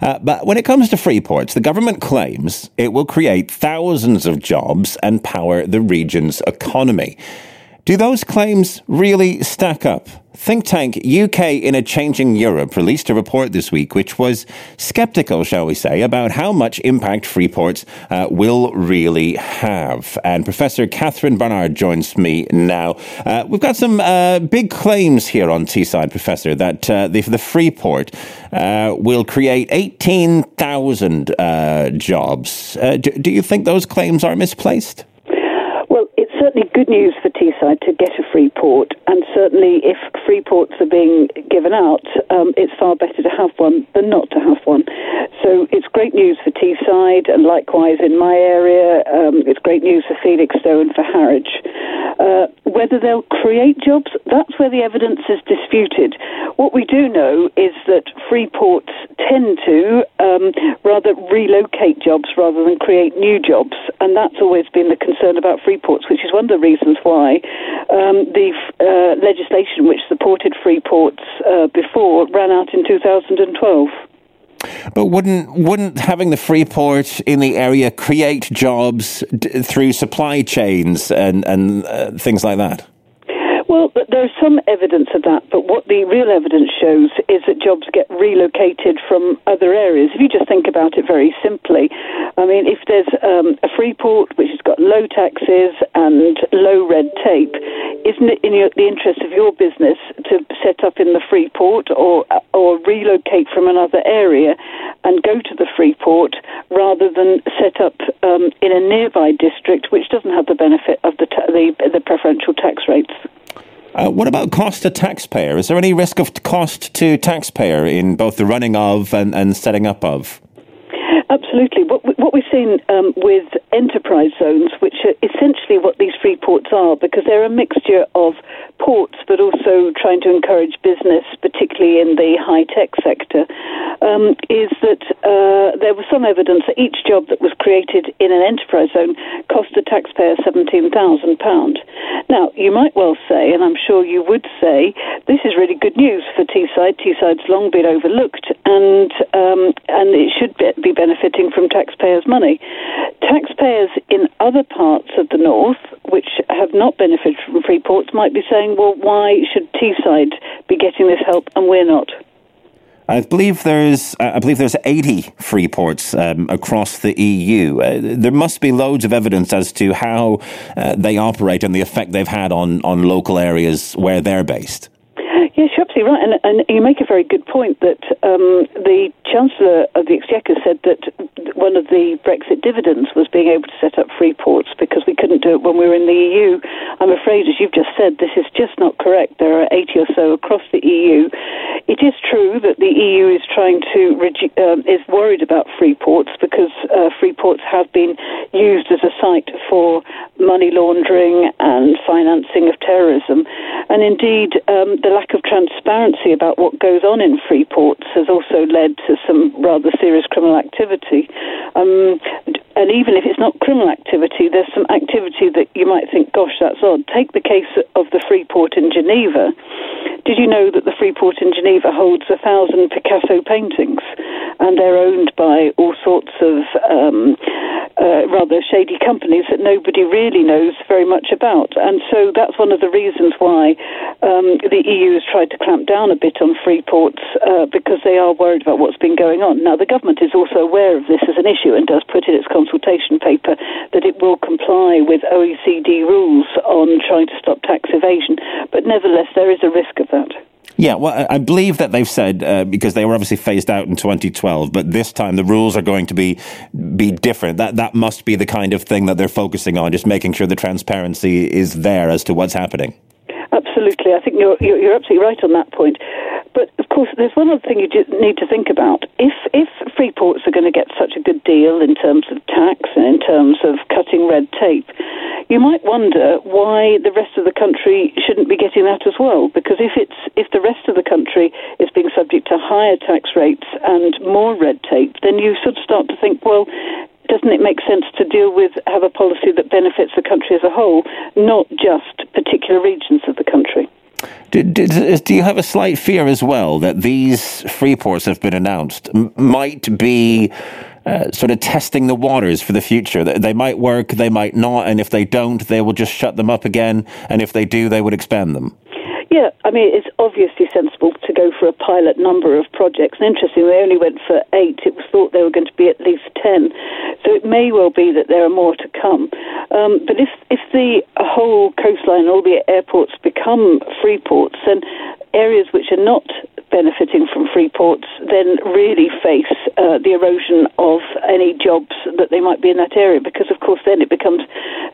Uh, but when it comes to free ports, the government claims it will create thousands of jobs and power the region's economy. Do those claims really stack up? Think tank UK in a Changing Europe released a report this week which was skeptical, shall we say, about how much impact free ports uh, will really have. And Professor Catherine Barnard joins me now. Uh, we've got some uh, big claims here on Teesside, Professor, that uh, the, the free port uh, will create 18,000 uh, jobs. Do, do you think those claims are misplaced? Certainly good news for Teesside to get a free port, and certainly if free ports are being given out, um, it's far better to have one than not to have one. So it's great news for Teesside, and likewise in my area, um, it's great news for Felixstowe and for Harwich. Uh, whether they'll create jobs, that's where the evidence is disputed. What we do know is that free ports tend to um, rather relocate jobs rather than create new jobs, and that's always been the concern about free ports, which is one of the reasons why um, the uh, legislation which supported free ports uh, before ran out in 2012. But wouldn't wouldn't having the free port in the area create jobs d- through supply chains and and uh, things like that? Well, there's some evidence of that, but what the real evidence shows is that jobs get relocated from other areas. If you just think about it very simply, I mean, if there's um, a free port which has got low taxes and low red tape, isn't it in your, the interest of your business to set up in the free port or or relocate from another area and go to the free port rather than set up um, in a nearby district which doesn't have the benefit of the, ta- the, the preferential tax rates? Uh, what about cost to taxpayer? Is there any risk of cost to taxpayer in both the running of and, and setting up of? Absolutely. What, what we've seen um, with enterprise zones, which are essentially what these free ports are, because they're a mixture of ports but also trying to encourage business, particularly in the high tech sector, um, is that uh, there was some evidence that each job that was created in an enterprise zone cost the taxpayer £17,000. Now, you might well say, and I'm sure you would say, this is really good news for Teesside. Teesside's long been overlooked, and um, and it should be benefiting from taxpayers' money. Taxpayers in other parts of the north, which have not benefited from free ports, might be saying, well, why should Teesside be getting this help and we're not? I believe there's I believe there's 80 free ports um, across the EU. Uh, there must be loads of evidence as to how uh, they operate and the effect they've had on, on local areas where they're based. Right, and, and you make a very good point that um, the Chancellor of the Exchequer said that one of the Brexit dividends was being able to set up free ports because we couldn't do it when we were in the EU. I'm afraid, as you've just said, this is just not correct. There are 80 or so across the EU. It is true that the EU is trying to um, is worried about free ports because uh, free ports have been used as a site for money laundering and financing of terrorism, and indeed um, the lack of transparency about what goes on in free ports has also led to some rather serious criminal activity. Um, and even if it's not criminal activity, there's some activity that you might think, gosh, that's odd. Take the case of the free port in Geneva. Did you know that the Freeport in Geneva holds a thousand Picasso paintings? And they're owned by all sorts of um, uh, rather shady companies that nobody really knows very much about. And so that's one of the reasons why um, the EU has tried to clamp down a bit on free ports uh, because they are worried about what's been going on. Now, the government is also aware of this as an issue and does put in its consultation paper that it will comply with OECD rules on trying to stop tax evasion. But nevertheless, there is a risk of that. Yeah, well, I believe that they've said uh, because they were obviously phased out in 2012, but this time the rules are going to be be different. That that must be the kind of thing that they're focusing on, just making sure the transparency is there as to what's happening. Absolutely, I think you're you're absolutely right on that point. But of course, there's one other thing you need to think about. If if free ports are going to get such a good deal in terms of tax and in terms of cutting red tape, you might wonder why the rest of the country shouldn't be getting that as well. Because if it's if the rest of the country is being subject to higher tax rates and more red tape, then you sort of start to think, well, doesn't it make sense to deal with have a policy that benefits the country as a whole, not just particular regions of the country? Do, do, do, you have a slight fear as well that these free ports have been announced might be uh, sort of testing the waters for the future? They might work, they might not, and if they don't, they will just shut them up again, and if they do, they would expand them. Yeah, I mean, it's obviously sensible to go for a pilot number of projects. And interestingly, they only went for eight. It was thought they were going to be at least ten. So it may well be that there are more to come. Um, but if, if the whole coastline, all the airports become free ports, then areas which are not benefiting from free ports then really face uh, the erosion of any jobs that they might be in that area because, of course, then it becomes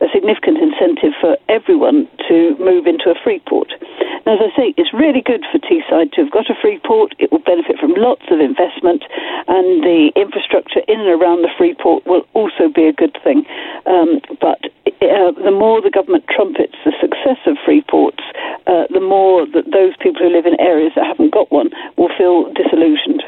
a significant incentive for everyone to move into a free port. Now, as I say, it's really good for Teesside to have got a free port. It will benefit from lots of investment, and the infrastructure in and around the free port will also be a good thing. Um, but uh, the more the government trumpets the success of free ports, uh, the more that those people who live in areas that haven't got one will feel disillusioned.